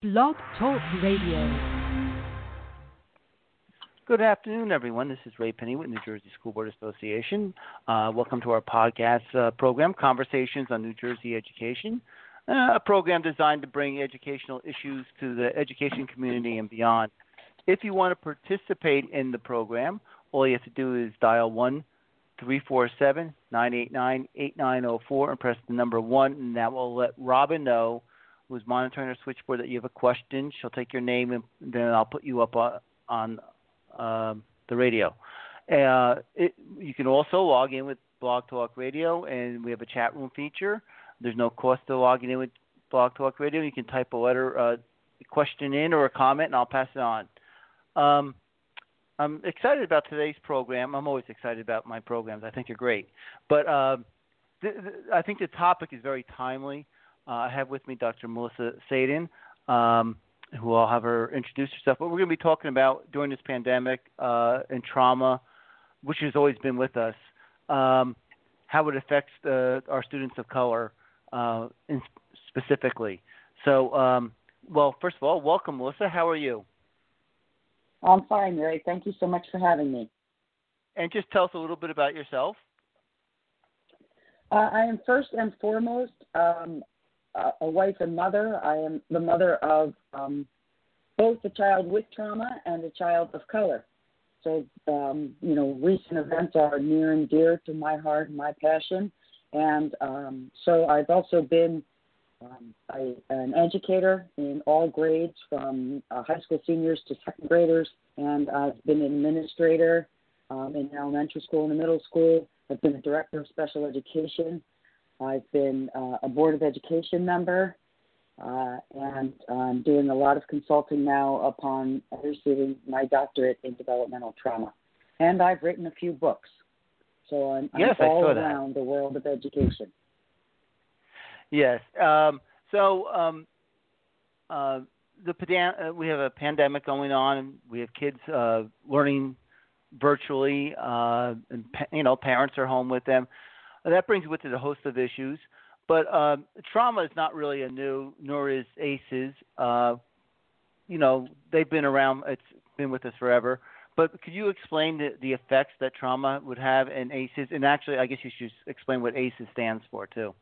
Blog Talk Radio. Good afternoon, everyone. This is Ray Pinney with New Jersey School Board Association. Uh, welcome to our podcast uh, program, Conversations on New Jersey Education, uh, a program designed to bring educational issues to the education community and beyond. If you want to participate in the program, all you have to do is dial 1 347 989 8904 and press the number 1, and that will let Robin know, who's monitoring our switchboard, that you have a question. She'll take your name, and then I'll put you up uh, on um, the radio. Uh, it, you can also log in with Blog Talk Radio, and we have a chat room feature. There's no cost to logging in with Blog Talk Radio. You can type a letter, uh, question in, or a comment, and I'll pass it on. Um, I'm excited about today's program. I'm always excited about my programs. I think they're great. But uh, th- th- I think the topic is very timely. Uh, I have with me Dr. Melissa Sadin. Um, who I'll have her introduce herself. But we're going to be talking about during this pandemic uh, and trauma, which has always been with us, um, how it affects the, our students of color uh, specifically. So, um, well, first of all, welcome, Melissa. How are you? I'm fine, Ray. Thank you so much for having me. And just tell us a little bit about yourself. Uh, I am first and foremost um, a wife and mother. I am the mother of um, both a child with trauma and a child of color. So, um, you know, recent events are near and dear to my heart and my passion. And um, so I've also been um, I, an educator in all grades from uh, high school seniors to second graders. And I've been an administrator um, in elementary school and middle school. I've been a director of special education I've been uh, a Board of Education member uh, and I'm doing a lot of consulting now upon receiving my doctorate in developmental trauma. And I've written a few books. So I'm, yes, I'm all around the world of education. Yes. Um, so um, uh, the uh, we have a pandemic going on. We have kids uh, learning virtually, uh, and you know parents are home with them that brings with it a host of issues. But um, trauma is not really a new, nor is ACEs. Uh, you know, they've been around. It's been with us forever. But could you explain the, the effects that trauma would have in ACEs? And actually, I guess you should explain what ACEs stands for too.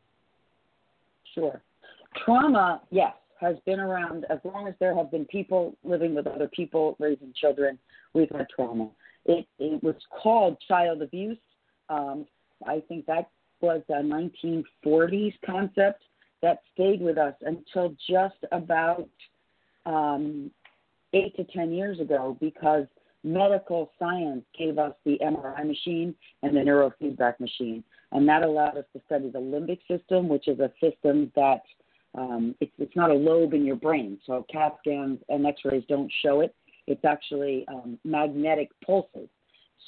Sure. Trauma, yes, has been around as long as there have been people living with other people, raising children. We've had trauma. It, it was called child abuse. Um, I think that was a 1940s concept that stayed with us until just about um, eight to ten years ago because medical science gave us the MRI machine and the neurofeedback machine. And that allowed us to study the limbic system, which is a system that um, it's, it's not a lobe in your brain. So CAT scans and x rays don't show it. It's actually um, magnetic pulses.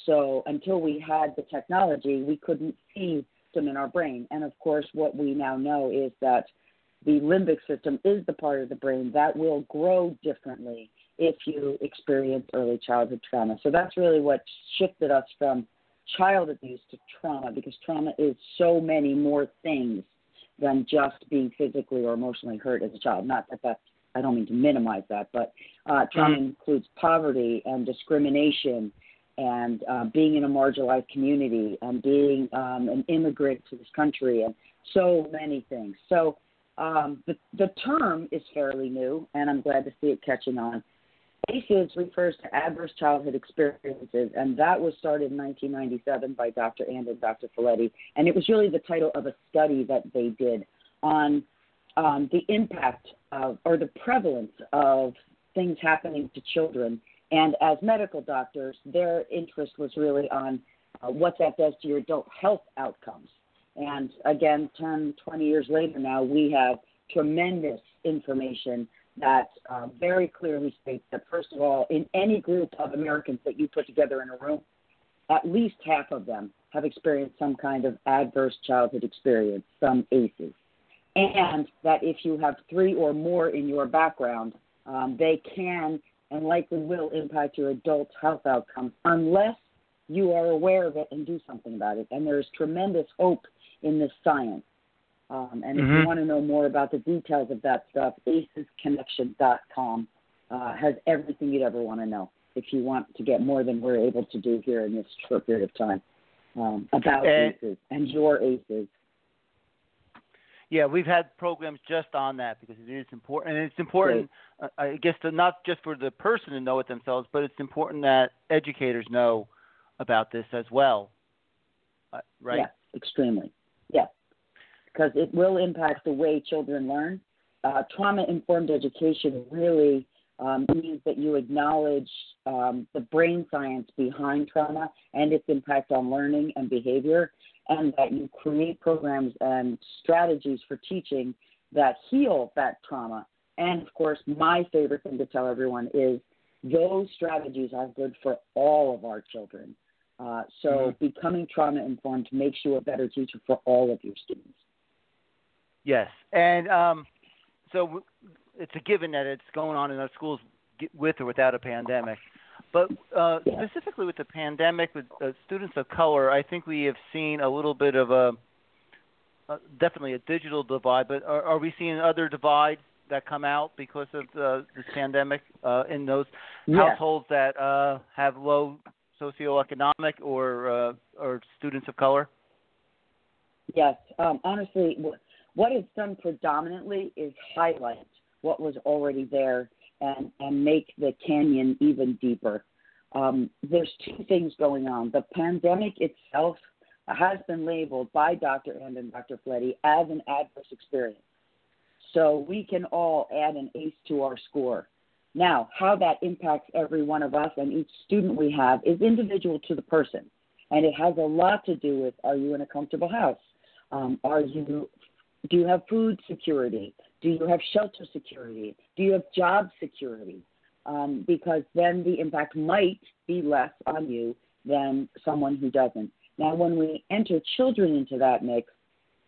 So until we had the technology, we couldn't see them in our brain. And of course, what we now know is that the limbic system is the part of the brain that will grow differently if you experience early childhood trauma. So that's really what shifted us from child abuse to trauma because trauma is so many more things than just being physically or emotionally hurt as a child. Not that that's I don't mean to minimize that, but uh, trauma mm-hmm. includes poverty and discrimination and uh, being in a marginalized community and being um, an immigrant to this country and so many things. So um, the, the term is fairly new, and I'm glad to see it catching on. ACEs refers to adverse childhood experiences, and that was started in 1997 by Dr. Anda and Dr. Felitti, and it was really the title of a study that they did on um, the impact of or the prevalence of things happening to children and as medical doctors, their interest was really on uh, what that does to your adult health outcomes. And again, 10, 20 years later now, we have tremendous information that uh, very clearly states that, first of all, in any group of Americans that you put together in a room, at least half of them have experienced some kind of adverse childhood experience, some ACEs. And that if you have three or more in your background, um, they can and likely will impact your adult health outcomes unless you are aware of it and do something about it. And there is tremendous hope in this science. Um, and if Mhm. you want to know more about the details of that stuff, acesconnection.com uh, has everything you'd ever want to know if you want to get more than we're able to do here in this short period of time um, about And- ACEs and your ACEs. Yeah, we've had programs just on that because it is important, and it's important, uh, I guess, to not just for the person to know it themselves, but it's important that educators know about this as well, uh, right? Yes, extremely. Yeah, because it will impact the way children learn. Uh, Trauma informed education really um, means that you acknowledge um, the brain science behind trauma and its impact on learning and behavior, and that you create programs and strategies for teaching that heal that trauma. And of course, my favorite thing to tell everyone is those strategies are good for all of our children. Uh, so Mm-hmm. becoming trauma informed makes you a better teacher for all of your students. Yes, and um, so it's a given that it's going on in our schools with or without a pandemic. But uh, Yeah. specifically with the pandemic, with uh, students of color, I think we have seen a little bit of a uh, definitely a digital divide. But are, are we seeing other divides that come out because of uh, this pandemic uh, in those Yes. households that uh, have low socioeconomic or uh, or students of color? Yes. Um, honestly, wh- what it's done predominantly is highlight what was already there and, and make the canyon even deeper. Um, there's two things going on. The pandemic itself has been labeled by Dr. Anda and Dr. Felitti as an adverse experience. So we can all add an ace to our score. Now, how that impacts every one of us and each student we have is individual to the person. And it has a lot to do with are you in a comfortable house? Um, are you do you have food security? Do you have shelter security? Do you have job security? Um, because then the impact might be less on you than someone who doesn't. Now, when we enter children into that mix,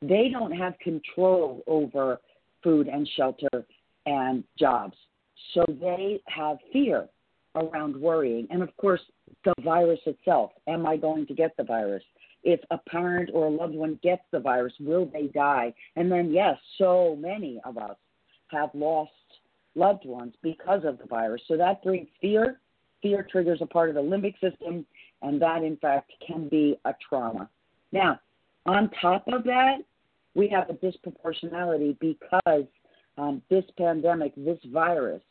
they don't have control over food and shelter and jobs. So they have fear around worrying. And of course, the virus itself. Am I going to get the virus? If a parent or a loved one gets the virus, will they die? And then, yes, so many of us have lost loved ones because of the virus. So that brings fear. Fear triggers a part of the limbic system, and that, in fact, can be a trauma. Now, on top of that, we have a disproportionality because um, this pandemic, this virus,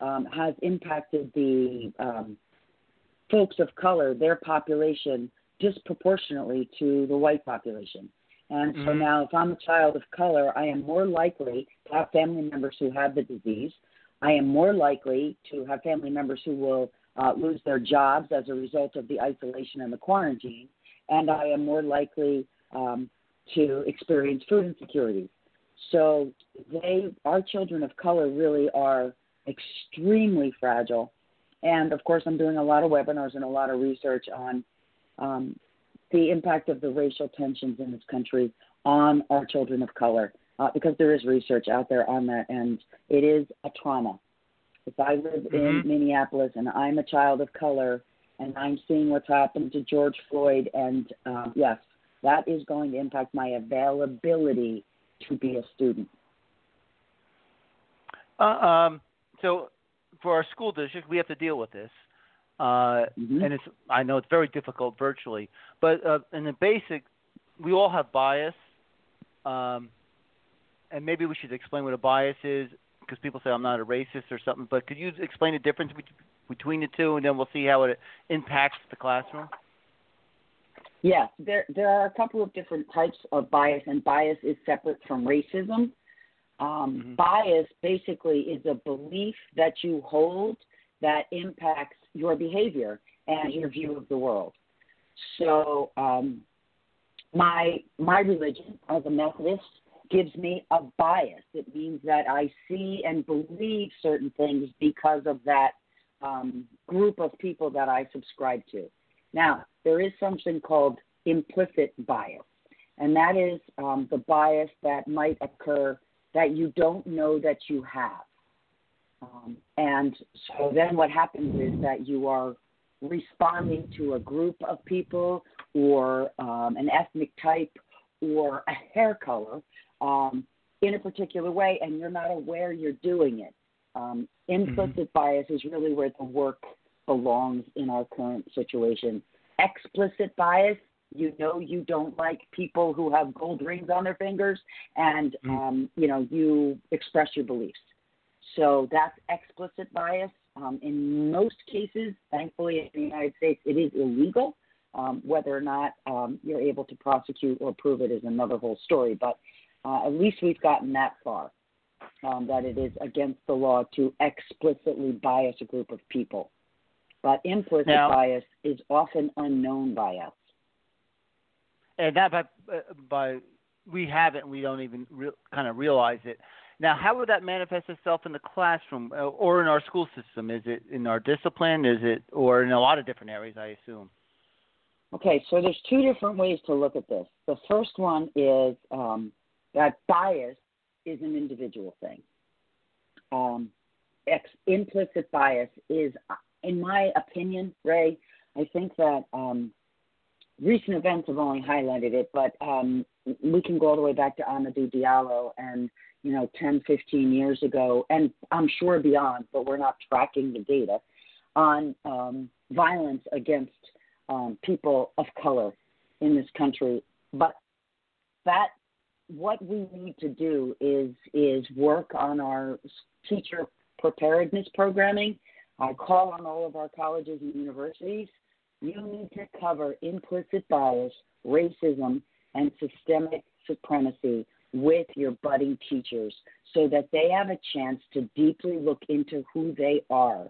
um, has impacted the um, folks of color, their population, disproportionately to the white population. And so Mhm. now, if I'm a child of color, I am more likely to have family members who have the disease. I am more likely to have family members who will uh, lose their jobs as a result of the isolation and the quarantine. And I am more likely um, to experience food insecurity. So they, our children of color, really are extremely fragile. And of course, I'm doing a lot of webinars and a lot of research on um, the impact of the racial tensions in this country on our children of color, uh, because there is research out there on that, and it is a trauma. If I live in Mhm. Minneapolis and I'm a child of color and I'm seeing what's happened to George Floyd, and um, yes, that is going to impact my availability to be a student. Uh, um, so, for our school district, we have to deal with this, uh, Mhm. and it's. I know it's very difficult virtually, but uh, in the basic, we all have bias, um, and maybe we should explain what a bias is because people say I'm not a racist or something. But could you explain the difference be- between the two, and then we'll see how it impacts the classroom? Yes, there there are a couple of different types of bias, and bias is separate from racism. Um, Mhm. Bias basically is a belief that you hold that impacts your behavior and your view of the world. So, um, my my religion as a Methodist gives me a bias. It means that I see and believe certain things because of that um, group of people that I subscribe to. Now, there is something called implicit bias, and that is um, the bias that might occur that you don't know that you have. Um, and so then what happens is that you are responding to a group of people or um, an ethnic type or a hair color um, in a particular way and you're not aware you're doing it. Um, implicit mm-hmm. bias is really where the work belongs in our current situation. Explicit bias, you know, you don't like people who have gold rings on their fingers, and mm-hmm. um, you know, you express your beliefs. So that's explicit bias. Um, in most cases, thankfully, in the United States, it is illegal. Um, whether or not um, you're able to prosecute or prove it is another whole story. But uh, at least we've gotten that far um, that it is against the law to explicitly bias a group of people. But implicit now, bias is often unknown by us. And that by, by we have it and we don't even re- kind of realize it. Now, how would that manifest itself in the classroom uh, or in our school system? Is it in our discipline? Is it or in a lot of different areas? I assume. Okay, so there's two different ways to look at this. The first one is um, that bias is an individual thing. Um, ex- implicit bias is, in my opinion, Ray, I think that um, recent events have only highlighted it, but um, we can go all the way back to Amadou Diallo and, you know, 10, 15 years ago, and I'm sure beyond, but we're not tracking the data on um, violence against um, people of color in this country. But that what we need to do is is work on our teacher preparedness programming. I call on all of our colleges and universities. You need to cover implicit bias, racism, and systemic supremacy with your budding teachers so that they have a chance to deeply look into who they are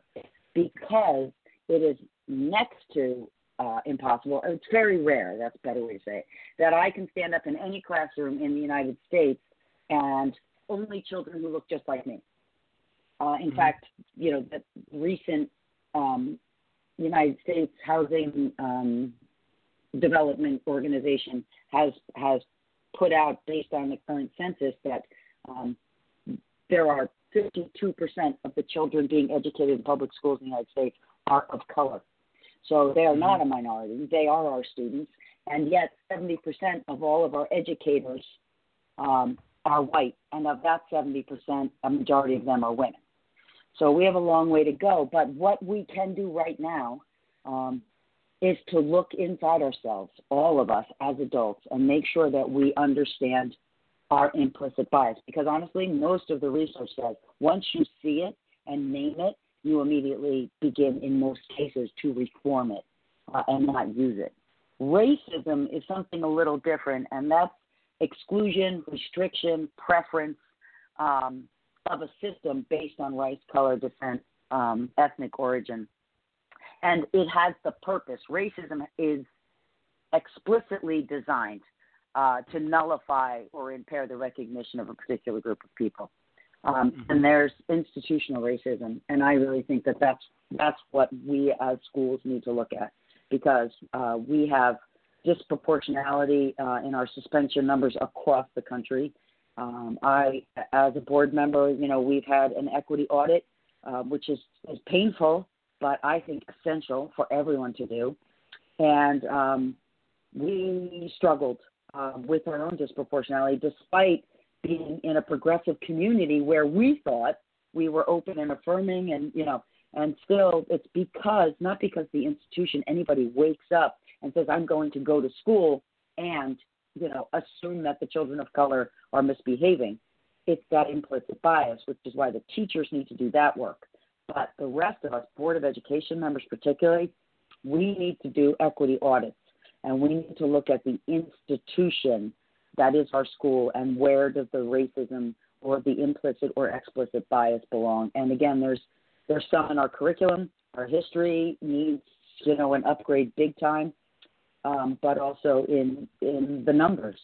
because it is next to uh, impossible. It's very rare. That's a better way to say it. That I can stand up in any classroom in the United States and only children who look just like me. Uh, in mm-hmm. fact, you know, the recent um, United States Housing um, Development Organization has has put out, based on the current census, that um, there are 52% of the children being educated in public schools in the United States are of color. So they are not mm-hmm. a minority. They are our students. And yet, 70% of all of our educators um, are white. And of that 70%, a majority of them are women. So we have a long way to go. But what we can do right now um, is to look inside ourselves, all of us as adults, and make sure that we understand our implicit bias. Because honestly, most of the research says once you see it and name it, you immediately begin, in most cases, to reform it uh, and not use it. Racism is something a little different, and that's exclusion, restriction, preference um, of a system based on race, color, descent, um, ethnic origin. And it has the purpose. Racism is explicitly designed uh, to nullify or impair the recognition of a particular group of people. Um, mm-hmm. and there's institutional racism, and I really think that that's that's what we as schools need to look at because uh, we have disproportionality uh, in our suspension numbers across the country. Um, I, as a board member, you know, we've had an equity audit, uh, which is, is painful, but I think essential for everyone to do. And um, we struggled uh, with our own disproportionality, despite being in a progressive community where we thought we were open and affirming and you know and still it's because not because the institution anybody wakes up and says i'm going to go to school and you know assume that the children of color are misbehaving it's that implicit bias which is why the teachers need to do that work but the rest of us board of education members particularly we need to do equity audits and we need to look at the institution that is our school and where does the racism or the implicit or explicit bias belong. And again there's there's some in our curriculum. Our history needs you know an upgrade big time um, but also in in the numbers.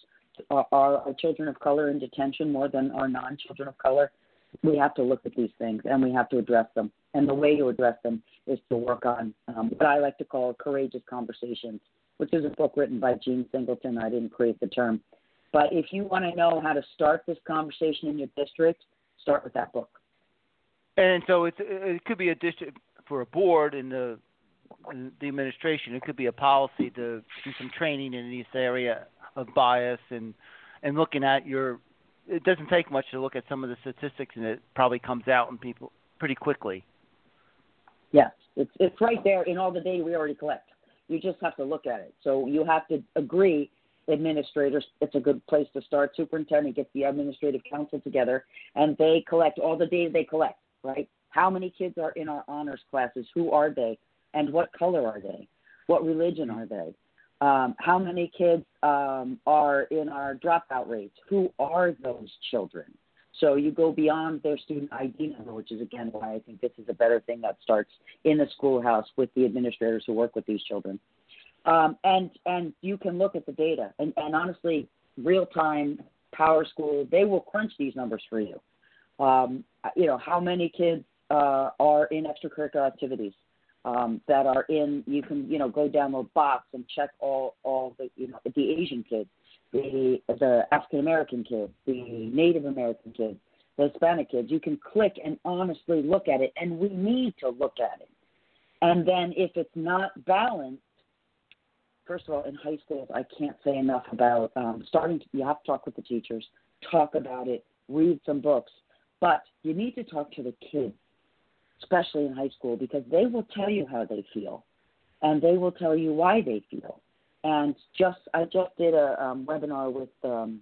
Are, are our children of color in detention more than our non children of color we have to look at these things and we have to address them and the way to address them is to work on um, what i like to call courageous conversations which is a book written by Glenn Singleton. I didn't create the term, but if you want to know how to start this conversation in your district, start with that book. And so it's, it could be a district for a board in the in the administration. It could be a policy to do some training in this area of bias and and looking at your it doesn't take much to look at some of the statistics, and it probably comes out in people pretty quickly. Yes, it's it's right there in all the data we already collect. You just have to look at it. So you have to agree, administrators. It's a good place to start. Superintendent gets the administrative council together, and they collect all the data they collect. Right? How many kids are in our honors classes? Who are they? And what color are they? What religion are they? Um, how many kids um, are in our dropout rates? Who are those children? So you go beyond their student ID number, which is again why I think this is a better thing that starts in the schoolhouse with the administrators who work with these children. Um, and and you can look at the data and, and honestly, real time Power School they will crunch these numbers for you. Um, you know how many kids uh, are in extracurricular activities um, that are in. You can you know go down the box and check all all the you know the Asian kids the the African American kids, the Native American kids, the Hispanic kids. You can click and honestly look at it, and we need to look at it. And then if it's not balanced, first of all, in high schools, I can't say enough about um, starting. To, you have to talk with the teachers, talk about it, read some books, but you need to talk to the kids, especially in high school, because they will tell you how they feel, and they will tell you why they feel and just I just did a um, webinar with um,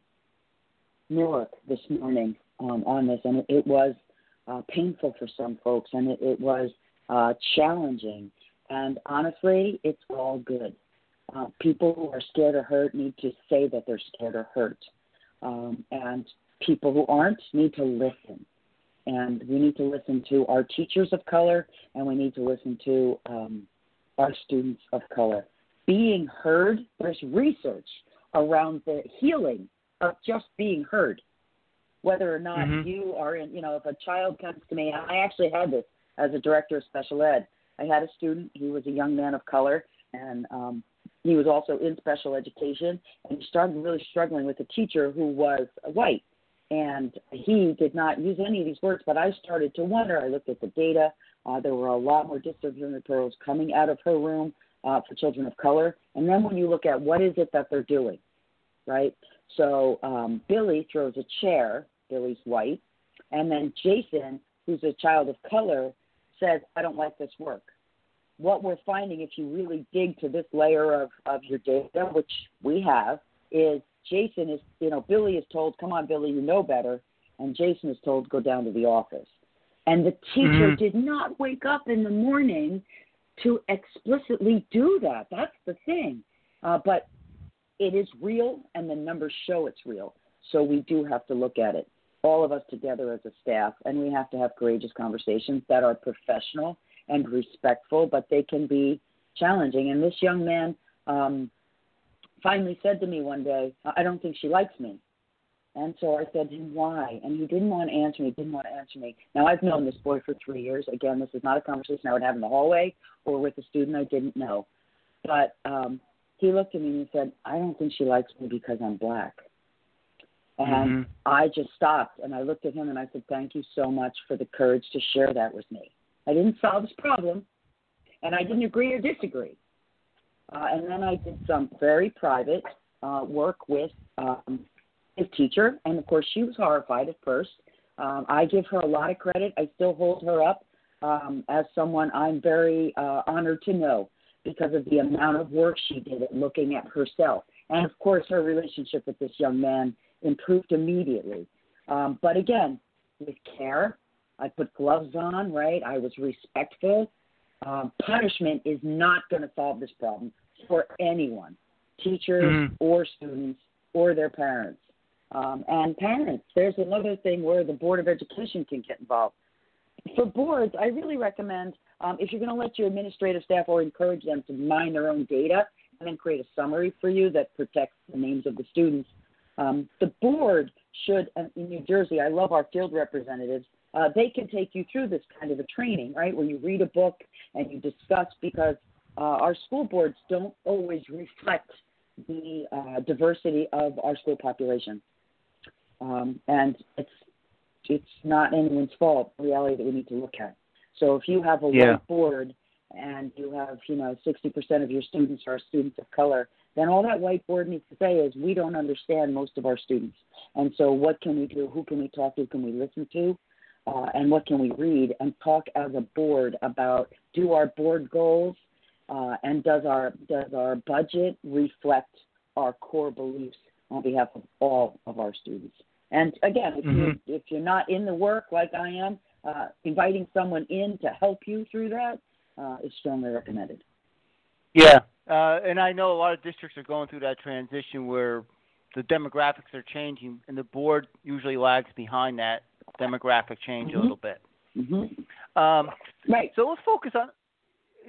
Newark this morning um, on this, and it, was uh, painful for some folks, and it, it was uh, challenging. And honestly, it's all good. Uh, people who are scared or hurt need to say that they're scared or hurt, um, and people who aren't need to listen. And we need to listen to our teachers of color, and we need to listen to um, our students of color being heard, there's research around the healing of just being heard. Whether or not mm-hmm. you are in, you know, if a child comes to me, I actually had this as a director of special ed. I had a student, he was a young man of color, and um, he was also in special education, and he started really struggling with a teacher who was white. And he did not use any of these words, but I started to wonder. I looked at the data. Uh, there were a lot more disciplinary coming out of her room uh, for children of color. And then when you look at what is it that they're doing, right? So um, Billy throws a chair. Billy's white, and then Jason, who's a child of color, says, "I don't like this work." What we're finding, if you really dig to this layer of of your data, which we have, is Jason is, you know, Billy is told, "Come on, Billy, you know better," and Jason is told, "Go down to the office." And the teacher mm-hmm. did not wake up in the morning to explicitly do that. That's the thing. Uh, but it is real, and the numbers show it's real. So we do have to look at it, all of us together as a staff, and we have to have courageous conversations that are professional and respectful, but they can be challenging. And this young man um, finally said to me one day, I don't think she likes me. And so I said to him, why? And he didn't want to answer me, didn't want to answer me. Now, I've known this boy for three years. Again, this is not a conversation I would have in the hallway or with a student I didn't know. But um, he looked at me and he said, I don't think she likes me because I'm black. And mm-hmm. I just stopped and I looked at him and I said, Thank you so much for the courage to share that with me. I didn't solve his problem and I didn't agree or disagree. Uh, and then I did some very private uh, work with um, his teacher, and of course she was horrified at first. Um, I give her a lot of credit. I still hold her up um, as someone I'm very uh, honored to know because of the amount of work she did at looking at herself. And of course, her relationship with this young man improved immediately. Um, but again, with care, I put gloves on, right? I was respectful. Um, punishment is not going to solve this problem for anyone, teachers mm. or students or their parents um, and parents. There's another thing where the Board of Education can get involved. For boards, I really recommend um, if you're going to let your administrative staff or encourage them to mine their own data and then create a summary for you that protects the names of the students, um, the board should, in New Jersey, I love our field representatives. Uh, they can take you through this kind of a training, right, where you read a book and you discuss because uh, our school boards don't always reflect the uh, diversity of our school population um, and it's it's not anyone's fault. Reality that we need to look at. So if you have a yeah. whiteboard and you have, you know, 60% of your students are students of color, then all that white board needs to say is we don't understand most of our students. And so what can we do? Who can we talk to? Who can we listen to? Uh, and what can we read? And talk as a board about do our board goals uh, and does our does our budget reflect our core beliefs on behalf of all of our students? And again, if, mm-hmm. you're, if you're not in the work like I am, uh, inviting someone in to help you through that uh, is strongly recommended. Yeah, uh, and I know a lot of districts are going through that transition where the demographics are changing, and the board usually lags behind that demographic change mm-hmm. a little bit. Mm-hmm. Um, right. So let's focus on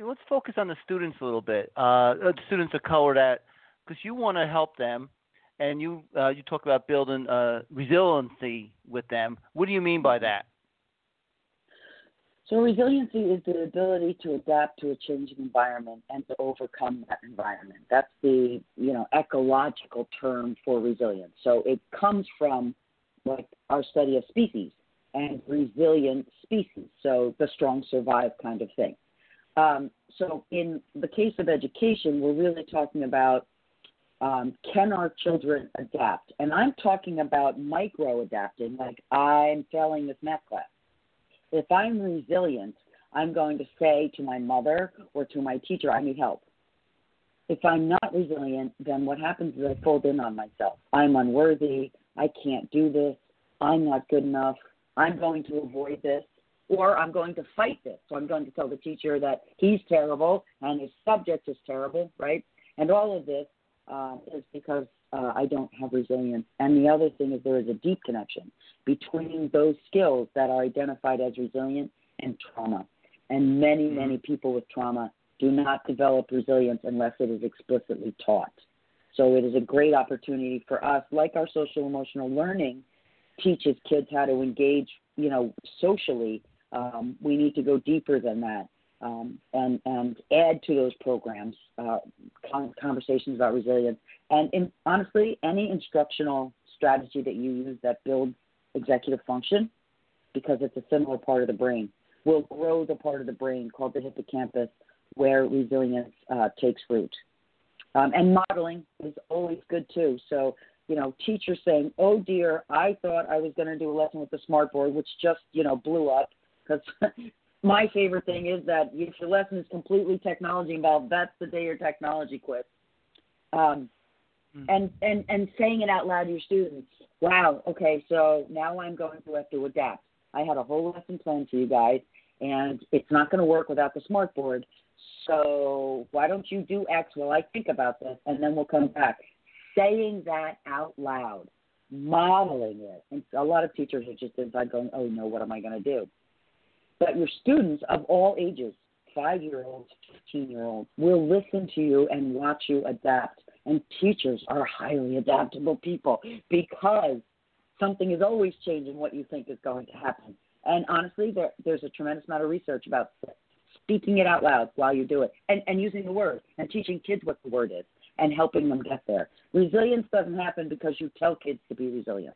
let's focus on the students a little bit. Uh, the students of color that because you want to help them, and you uh, you talk about building uh, resiliency with them. What do you mean by that? So resiliency is the ability to adapt to a changing environment and to overcome that environment. That's the you know ecological term for resilience. So it comes from like our study of species and resilient species. So the strong survive kind of thing. Um, so in the case of education, we're really talking about um, can our children adapt? And I'm talking about micro adapting, like I'm failing this math class if I'm resilient, I'm going to say to my mother or to my teacher, I need help. If I'm not resilient, then what happens is I fold in on myself. I'm unworthy. I can't do this. I'm not good enough. I'm going to avoid this. Or I'm going to fight this. So I'm going to tell the teacher that he's terrible and his subject is terrible, right? And all of this uh, is because uh, I don't have resilience. And the other thing is there is a deep connection between those skills that are identified as resilient and trauma. And many, mm-hmm. many people with trauma do not develop resilience unless it is explicitly taught. So it is a great opportunity for us, like our social emotional learning teaches kids how to engage, you know, socially. Um, we need to go deeper than that um, and and add to those programs uh, conversations about resilience. And in, honestly, any instructional strategy that you use that builds executive function, because it's a similar part of the brain, will grow the part of the brain called the hippocampus where resilience uh, takes root. Um, and modeling is always good too. So you know, teachers saying, "Oh dear, I thought I was going to do a lesson with the smartboard, which just you know blew up because my favorite thing is that if your lesson is completely technology involved, that's the day your technology quits. Um, mm. And and and saying it out loud to your students. Wow. Okay. So now I'm going to have to adapt. I had a whole lesson plan for you guys, and it's not going to work without the smartboard. So why don't you do X while I think about this, and then we'll come back. Saying that out loud, modeling it, and a lot of teachers are just inside going, "Oh no, what am I going to do?" But your students of all ages, five year olds, 15 year olds, will listen to you and watch you adapt. And teachers are highly adaptable people because something is always changing what you think is going to happen. And honestly, there, there's a tremendous amount of research about speaking it out loud while you do it and, and using the word and teaching kids what the word is and helping them get there. Resilience doesn't happen because you tell kids to be resilient.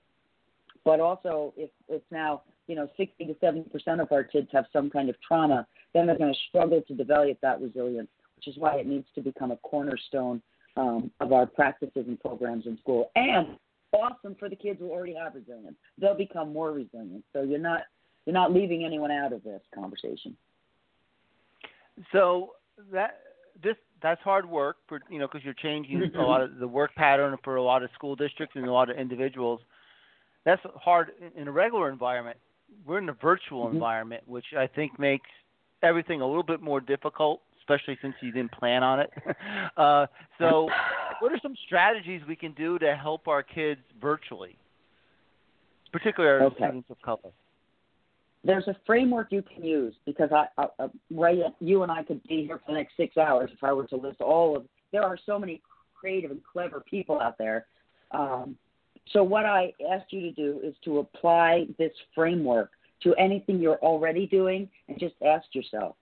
But also, if it's now you know 60 to 70 percent of our kids have some kind of trauma, then they're going to struggle to develop that resilience, which is why it needs to become a cornerstone um, of our practices and programs in school. And awesome for the kids who already have resilience; they'll become more resilient. So you're not you're not leaving anyone out of this conversation. So that this that's hard work for you know because you're changing a lot of the work pattern for a lot of school districts and a lot of individuals. That's hard in a regular environment we're in a virtual mm-hmm. environment, which I think makes everything a little bit more difficult, especially since you didn't plan on it. uh, so, what are some strategies we can do to help our kids virtually, particularly our okay. students of color? There's a framework you can use because I, I, uh, Ray, you and I could be here for the next six hours if I were to list all of. There are so many creative and clever people out there. Um, so, what I asked you to do is to apply this framework to anything you're already doing and just ask yourself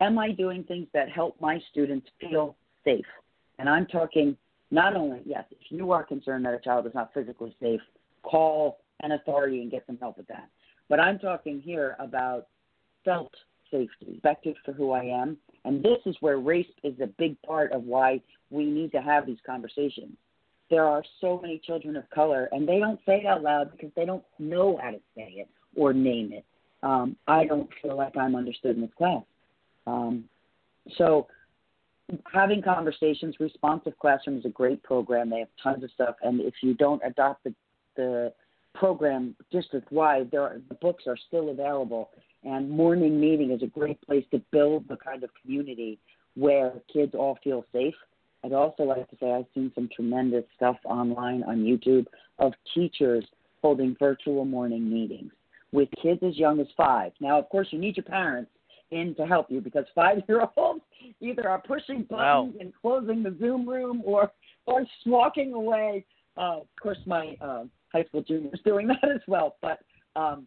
Am I doing things that help my students feel safe? And I'm talking not only, yes, if you are concerned that a child is not physically safe, call an authority and get some help with that. But I'm talking here about felt safety, respected for who I am. And this is where race is a big part of why we need to have these conversations. There are so many children of color, and they don't say it out loud because they don't know how to say it or name it. Um, I don't feel like I'm understood in this class. Um, so, having conversations, responsive classroom is a great program. They have tons of stuff, and if you don't adopt the, the program district wide, there are, the books are still available. And morning meeting is a great place to build the kind of community where kids all feel safe. I'd also like to say I've seen some tremendous stuff online on YouTube of teachers holding virtual morning meetings with kids as young as five. Now, of course, you need your parents in to help you because five year olds either are pushing buttons wow. and closing the Zoom room or or walking away. Uh, of course, my uh, high school juniors doing that as well. But um,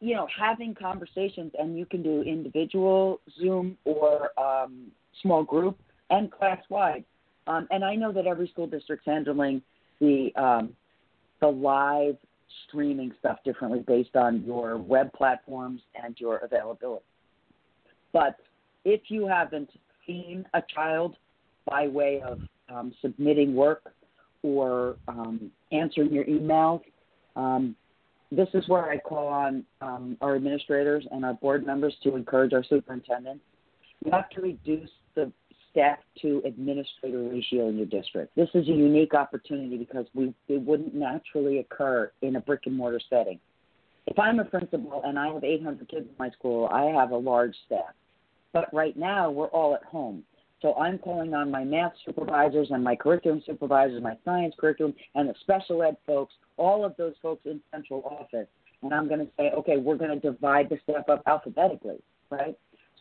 you know, having conversations, and you can do individual Zoom or um, small group and class wide. Um, and I know that every school district's handling the um, the live streaming stuff differently based on your web platforms and your availability. But if you haven't seen a child by way of um, submitting work or um, answering your emails, um, this is where I call on um, our administrators and our board members to encourage our superintendents. You have to reduce the staff to administrator ratio in your district. This is a unique opportunity because we it wouldn't naturally occur in a brick and mortar setting. If I'm a principal and I have 800 kids in my school, I have a large staff. But right now, we're all at home. So I'm calling on my math supervisors and my curriculum supervisors, my science curriculum, and the special ed folks, all of those folks in central office. And I'm going to say, okay, we're going to divide the staff up alphabetically, right?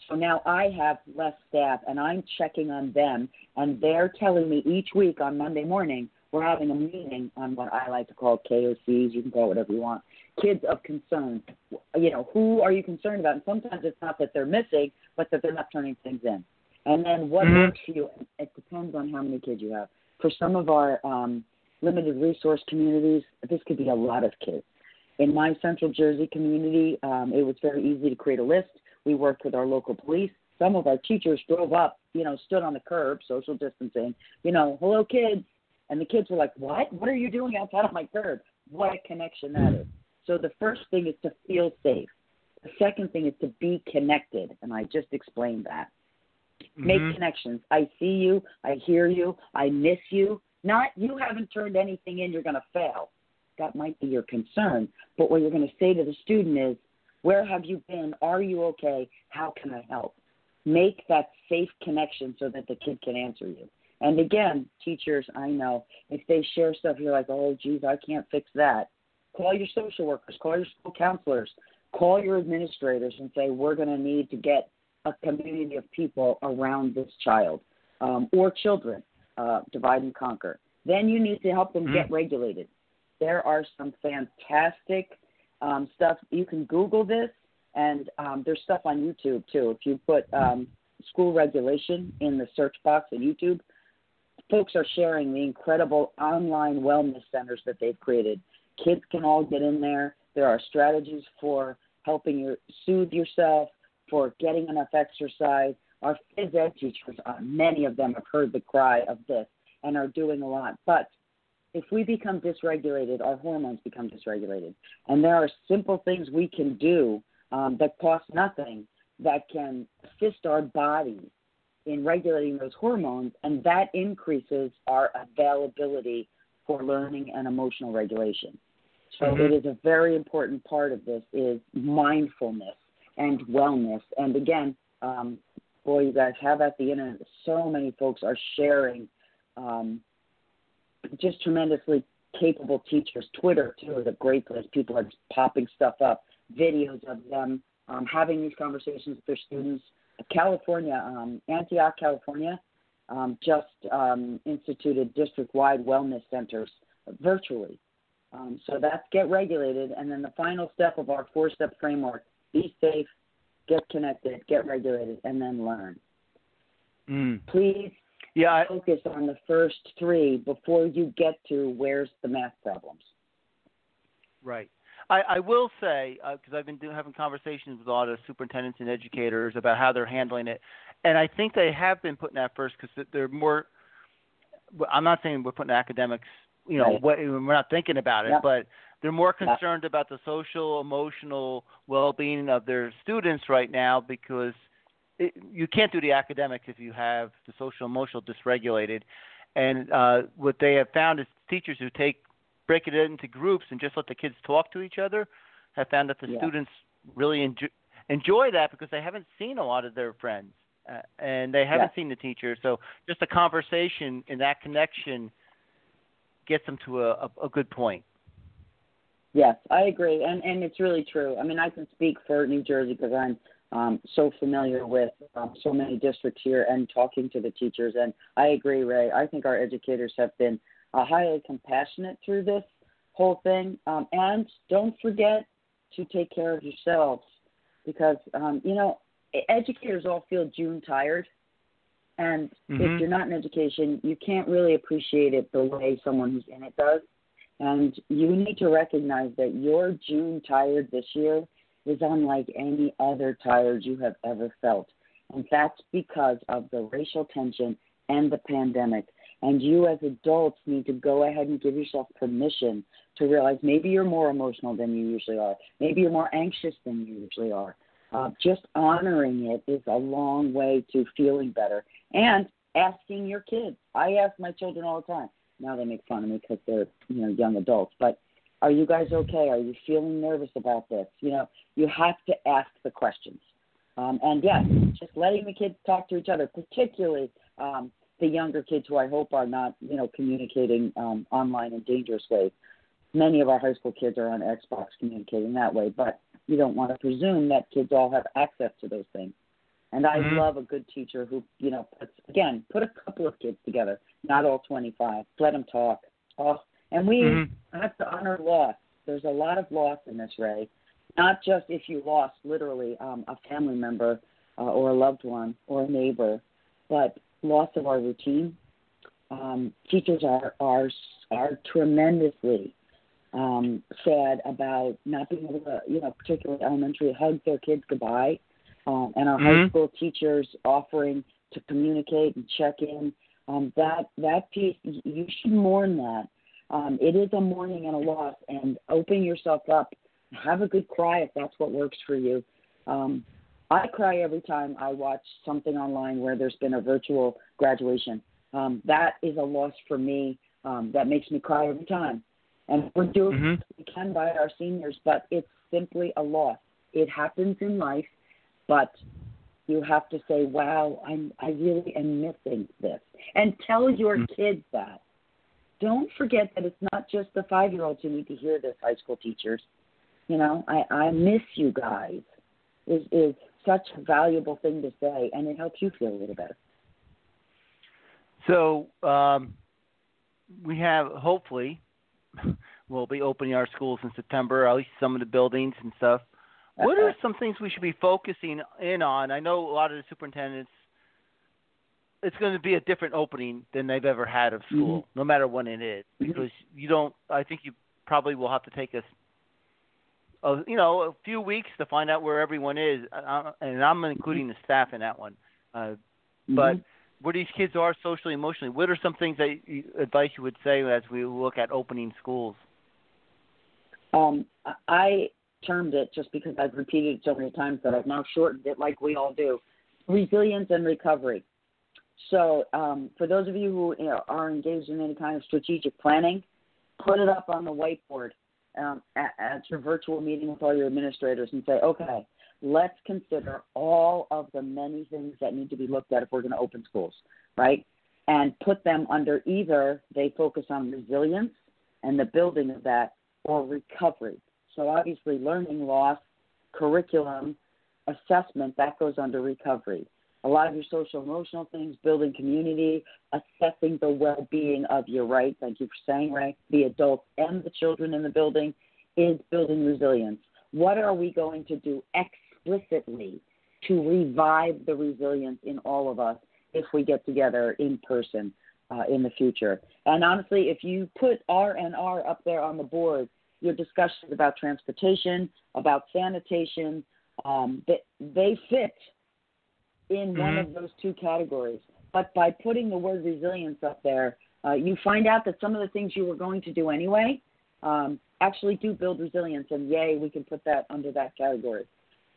So now I have less staff and I'm checking on them and they're telling me each week on Monday morning we're having a meeting on what I like to call KOCs, you can call it whatever you want. Kids of concern. You know, who are you concerned about? And sometimes it's not that they're missing, but that they're not turning things in. And then what mm-hmm. works for you, it depends on how many kids you have. For some of our um, limited resource communities, this could be a lot of kids. In my Central Jersey community, um, it was very easy to create a list. We worked with our local police. Some of our teachers drove up, you know, stood on the curb, social distancing, you know, hello kids. And the kids were like, what? What are you doing outside of my curb? What a connection that is. So the first thing is to feel safe. The second thing is to be connected. And I just explained that. Mm-hmm. Make connections. I see you. I hear you. I miss you. Not you haven't turned anything in, you're going to fail. That might be your concern. But what you're going to say to the student is, where have you been? Are you okay? How can I help? Make that safe connection so that the kid can answer you. And again, teachers, I know if they share stuff, you're like, oh, geez, I can't fix that. Call your social workers, call your school counselors, call your administrators and say, we're going to need to get a community of people around this child um, or children, uh, divide and conquer. Then you need to help them mm-hmm. get regulated. There are some fantastic um, stuff. You can Google this, and um, there's stuff on YouTube too. If you put um, school regulation in the search box on YouTube, folks are sharing the incredible online wellness centers that they've created. Kids can all get in there. There are strategies for helping you soothe yourself, for getting enough exercise. Our phys ed teachers, uh, many of them have heard the cry of this and are doing a lot. But if we become dysregulated, our hormones become dysregulated. And there are simple things we can do um, that cost nothing that can assist our bodies in regulating those hormones, and that increases our availability for learning and emotional regulation. So mm-hmm. it is a very important part of this is mindfulness and wellness. And again, um, boy, you guys have at the internet, so many folks are sharing um, just tremendously capable teachers. Twitter, too, is a great place. People are popping stuff up, videos of them um, having these conversations with their students. California, um, Antioch, California, um, just um, instituted district wide wellness centers virtually. Um, so that's get regulated. And then the final step of our four step framework be safe, get connected, get regulated, and then learn. Mm. Please yeah, I, focus on the first three before you get to where's the math problems. Right. I, I will say because uh, I've been doing, having conversations with a lot of superintendents and educators about how they're handling it, and I think they have been putting that first because they're more. I'm not saying we're putting academics, you know, Right. what, we're not thinking about it, Yeah. but they're more concerned about the social, emotional well-being of their students right now because it, you can't do the academics if you have the social, emotional dysregulated. And uh, what they have found is teachers who take break it into groups and just let the kids talk to each other have found that the Yeah. students really enjoy, enjoy that because they haven't seen a lot of their friends uh, and they haven't Yeah. seen the teacher. So just a conversation and that connection gets them to a, a, a good point. Yes, I agree, and and it's really true. I mean, I can speak for New Jersey because I'm um, so familiar with um, so many districts here and talking to the teachers. And I agree, Ray. I think our educators have been uh, highly compassionate through this whole thing. Um, and don't forget to take care of yourselves because um, you know educators all feel June tired. And Mhm. if you're not in education, you can't really appreciate it the way someone who's in it does. And you need to recognize that your June tired this year is unlike any other tired you have ever felt. And that's because of the racial tension and the pandemic. And you, as adults, need to go ahead and give yourself permission to realize maybe you're more emotional than you usually are. Maybe you're more anxious than you usually are. Uh, just honoring it is a long way to feeling better. And asking your kids. I ask my children all the time. Now they make fun of me because they're you know young adults, but are you guys okay? Are you feeling nervous about this? You know, you have to ask the questions. Um, and yes, just letting the kids talk to each other, particularly um, the younger kids who I hope are not, you know, communicating um, online in dangerous ways. Many of our high school kids are on Xbox communicating that way, but you don't want to presume that kids all have access to those things. And I Mhm. love a good teacher who, you know, puts again, put a couple of kids together, not all 25. Let them talk. Oh, and we Mhm. have to honor loss. There's a lot of loss in this, Ray. Not just if you lost literally um, a family member uh, or a loved one or a neighbor, but loss of our routine. Um, teachers are are are tremendously um, sad about not being able to, you know, particularly elementary, hug their kids goodbye, um, and our high Mhm. school teachers offering to communicate and check in. Um, that that piece, you should mourn that. Um, it is a mourning and a loss, and open yourself up. Have a good cry if that's what works for you. Um, I cry every time I watch something online where there's been a virtual graduation. Um, that is a loss for me. Um, that makes me cry every time. And we're doing Mhm. what we can by our seniors, but it's simply a loss. It happens in life, but you have to say, "Wow, I'm I really am missing this," and tell your Mhm. kids that. Don't forget that it's not just the five-year-olds who need to hear this. High school teachers, you know, I I miss you guys. Is is such a valuable thing to say, and it helps you feel a little better. So um, we have hopefully we'll be opening our schools in September, at least some of the buildings and stuff. What are some things we should be focusing in on? I know a lot of the superintendents. It's going to be a different opening than they've ever had of school, no matter when it is, Mhm. because you don't. I think you probably will have to take us, a, you know, a few weeks to find out where everyone is, uh, and I'm including the staff in that one. Uh, but Mhm. where these kids are socially, emotionally. What are some things that you, advice you would say as we look at opening schools? Um, I termed it just because I've repeated it so many times that I've now shortened it, like we all do. Resilience and recovery. So, um, for those of you who you know, are engaged in any kind of strategic planning, put it up on the whiteboard um, at, at your virtual meeting with all your administrators and say, okay, let's consider all of the many things that need to be looked at if we're going to open schools, right? And put them under either they focus on resilience and the building of that or recovery. So obviously, learning loss, curriculum, assessment, that goes under recovery. A lot of your social emotional things, building community, assessing the well being of your right, thank you for saying, right, the adults and the children in the building is building resilience. What are we going to do explicitly to revive the resilience in all of us if we get together in person uh, in the future? And honestly, if you put R and R up there on the board, your discussions about transportation, about sanitation, um, they, they fit in mm-hmm. one of those two categories. But by putting the word resilience up there, uh, you find out that some of the things you were going to do anyway um, actually do build resilience, and yay, we can put that under that category.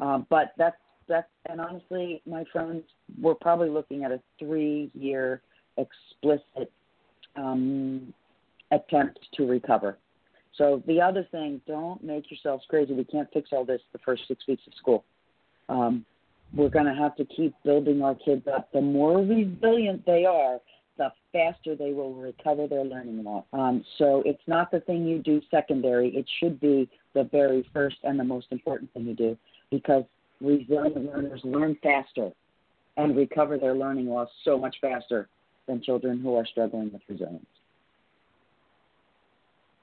Um, but that's that's and honestly, my friends, we're probably looking at a three-year explicit um, attempt to recover. So the other thing, don't make yourselves crazy. We can't fix all this the first six weeks of school. Um, we're going to have to keep building our kids up. The more resilient they are, the faster they will recover their learning loss. Um, so it's not the thing you do secondary. It should be the very first and the most important thing you do because resilient learners learn faster and recover their learning loss so much faster than children who are struggling with resilience.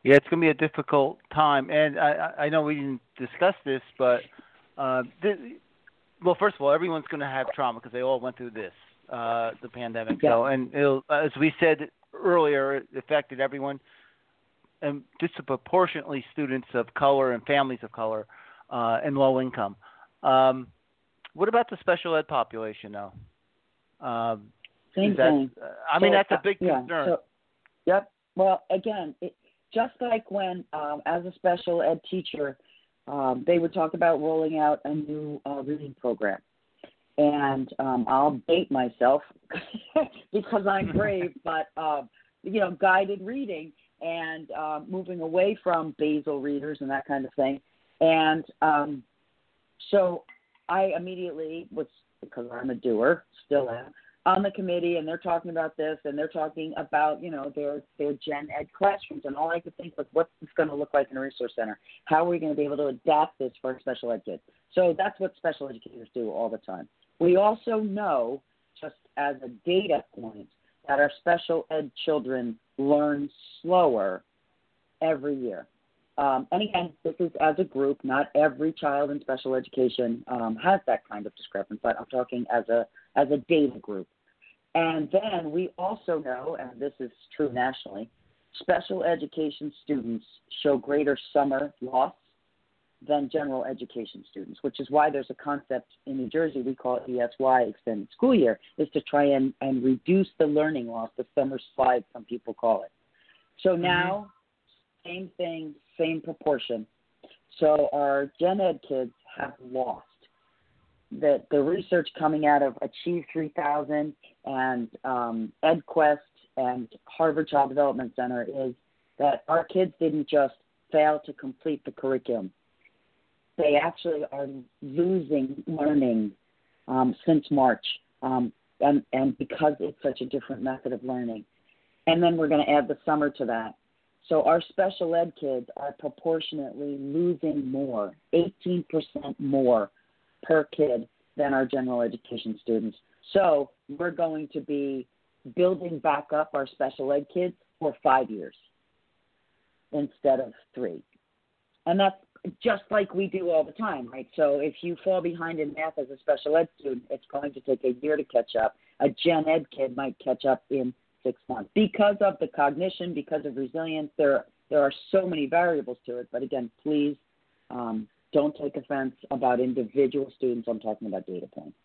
Yeah, it's going to be a difficult time, and I, I know we didn't discuss this, but uh, th- well, first of all, everyone's going to have trauma because they all went through this, uh, the pandemic. Yeah. So, and it'll, as we said earlier, it affected everyone, and disproportionately students of color and families of color uh, and low income. Um, what about the special ed population, though? Um, Same thing. I mean, so, that's a big yeah, concern. So, yep. Well, again, it, just like when, um, as a special ed teacher, um, they would talk about rolling out a new uh, reading program. And um, I'll date myself because I'm brave, but um, you know, guided reading and uh, moving away from basal readers and that kind of thing. And um, so I immediately was because I'm a doer, still am on the committee and they're talking about this and they're talking about you know their their gen ed classrooms and all i could think was what's this going to look like in a resource center how are we going to be able to adapt this for special ed kids so that's what special educators do all the time we also know just as a data point that our special ed children learn slower every year um, and again, this is as a group. Not every child in special education um, has that kind of discrepancy, but I'm talking as a as a data group. And then we also know, and this is true nationally, special education students show greater summer loss than general education students, which is why there's a concept in New Jersey we call it ESY, extended school year, is to try and, and reduce the learning loss, the summer slide, some people call it. So mm-hmm. now, same thing, same proportion. So our gen ed kids have lost that the research coming out of Achieve 3000 and um, EdQuest and Harvard Child Development Center is that our kids didn't just fail to complete the curriculum. They actually are losing learning um, since March, um, and, and because it's such a different method of learning. And then we're going to add the summer to that. So our special ed kids are proportionately losing more, 18% more per kid than our general education students. So we're going to be building back up our special ed kids for five years instead of three. And that's just like we do all the time, right? So if you fall behind in math as a special ed student, it's going to take a year to catch up. A gen ed kid might catch up in six months because of the cognition, because of resilience. There, there are so many variables to it. But again, please um, don't take offense about individual students. I'm talking about data points.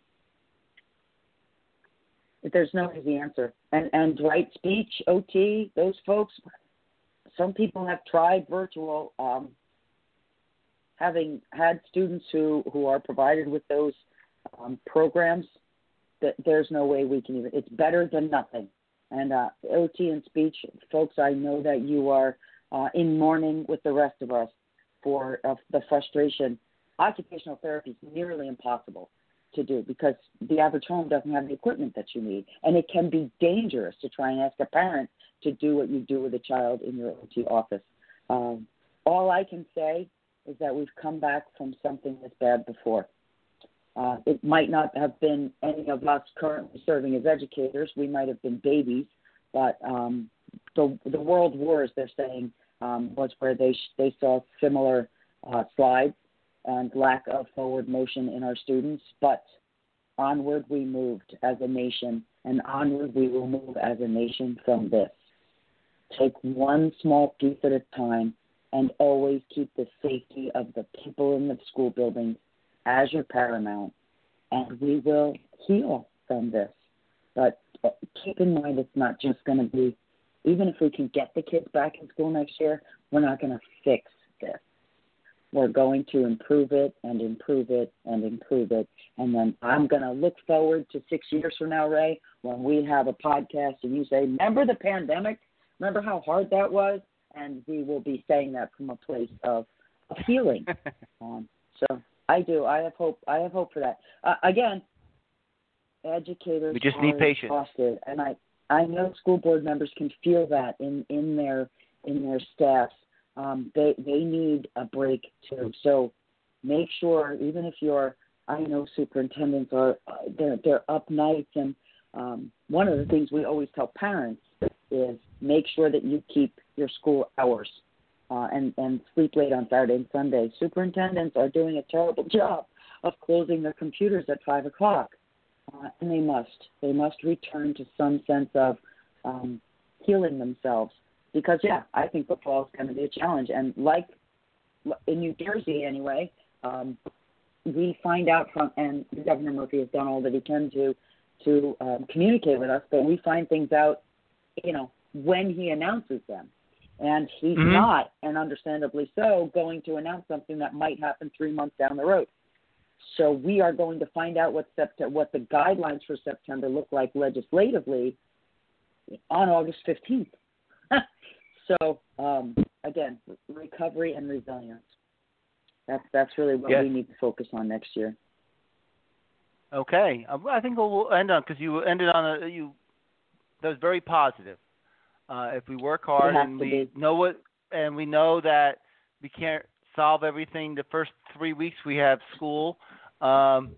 There's no easy answer. And and right speech, OT, those folks. Some people have tried virtual. Um, having had students who who are provided with those um, programs, that there's no way we can even. It's better than nothing. And uh, OT and speech, folks, I know that you are uh, in mourning with the rest of us for uh, the frustration. Occupational therapy is nearly impossible to do because the average home doesn't have the equipment that you need. And it can be dangerous to try and ask a parent to do what you do with a child in your OT office. Um, all I can say is that we've come back from something this bad before. Uh, it might not have been any of us currently serving as educators. We might have been babies, but um, the the world wars they're saying um, was where they they saw similar uh, slides and lack of forward motion in our students. But onward we moved as a nation, and onward we will move as a nation from this. Take one small piece at a time and always keep the safety of the people in the school buildings as your paramount, and we will heal from this. But keep in mind, it's not just going to be, even if we can get the kids back in school next year, we're not going to fix this. We're going to improve it and improve it and improve it. And then I'm going to look forward to six years from now, Ray, when we have a podcast and you say, Remember the pandemic? Remember how hard that was? And we will be saying that from a place of, of healing. um, so I do. I have hope. I have hope for that. Uh, again, educators we just need patience. exhausted, and I I know school board members can feel that in in their in their staffs um, they they need a break too. So make sure, even if you're, I know superintendents are uh, they're they're up nights, and um, one of the things we always tell parents is make sure that you keep your school hours uh, and and sleep late on Saturday and Sunday. Superintendents are doing a terrible job of closing their computers at five o'clock, uh, and they must they must return to some sense of um, healing themselves because yeah, I think football is going to be a challenge. And like in New Jersey anyway, um, we find out from and Governor Murphy has done all that he can to to um, communicate with us, but we find things out, you know, when he announces them. And he's mm-hmm. not, and understandably so, going to announce something that might happen three months down the road. So we are going to find out what Sept- what the guidelines for September look like legislatively on August 15th. so um, again, recovery and resilience. That's that's really what yes. we need to focus on next year. Okay, uh, I think we'll end on because you ended on a you. That was very positive. Uh, if we work hard and we be. know what, and we know that we can't solve everything the first three weeks we have school. Um,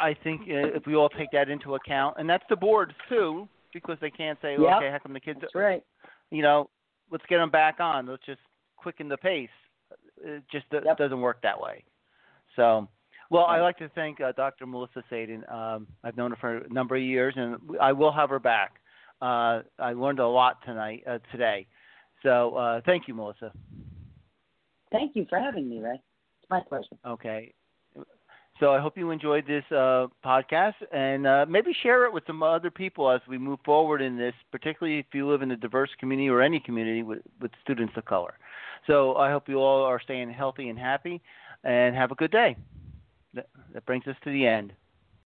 I think uh, if we all take that into account, and that's the boards too, because they can't say, yep. okay, how come the kids? That's right. You know, let's get them back on. Let's just quicken the pace. It just yep. doesn't work that way. So, well, I'd like to thank uh, Dr. Melissa Sadin. Um, I've known her for a number of years, and I will have her back. Uh, I learned a lot tonight, uh, today. So, uh, thank you, Melissa. Thank you for having me, Ray. It's my pleasure. Okay. So I hope you enjoyed this uh, podcast, and uh, maybe share it with some other people as we move forward in this, particularly if you live in a diverse community or any community with, with students of color. So I hope you all are staying healthy and happy, and have a good day. That, that brings us to the end.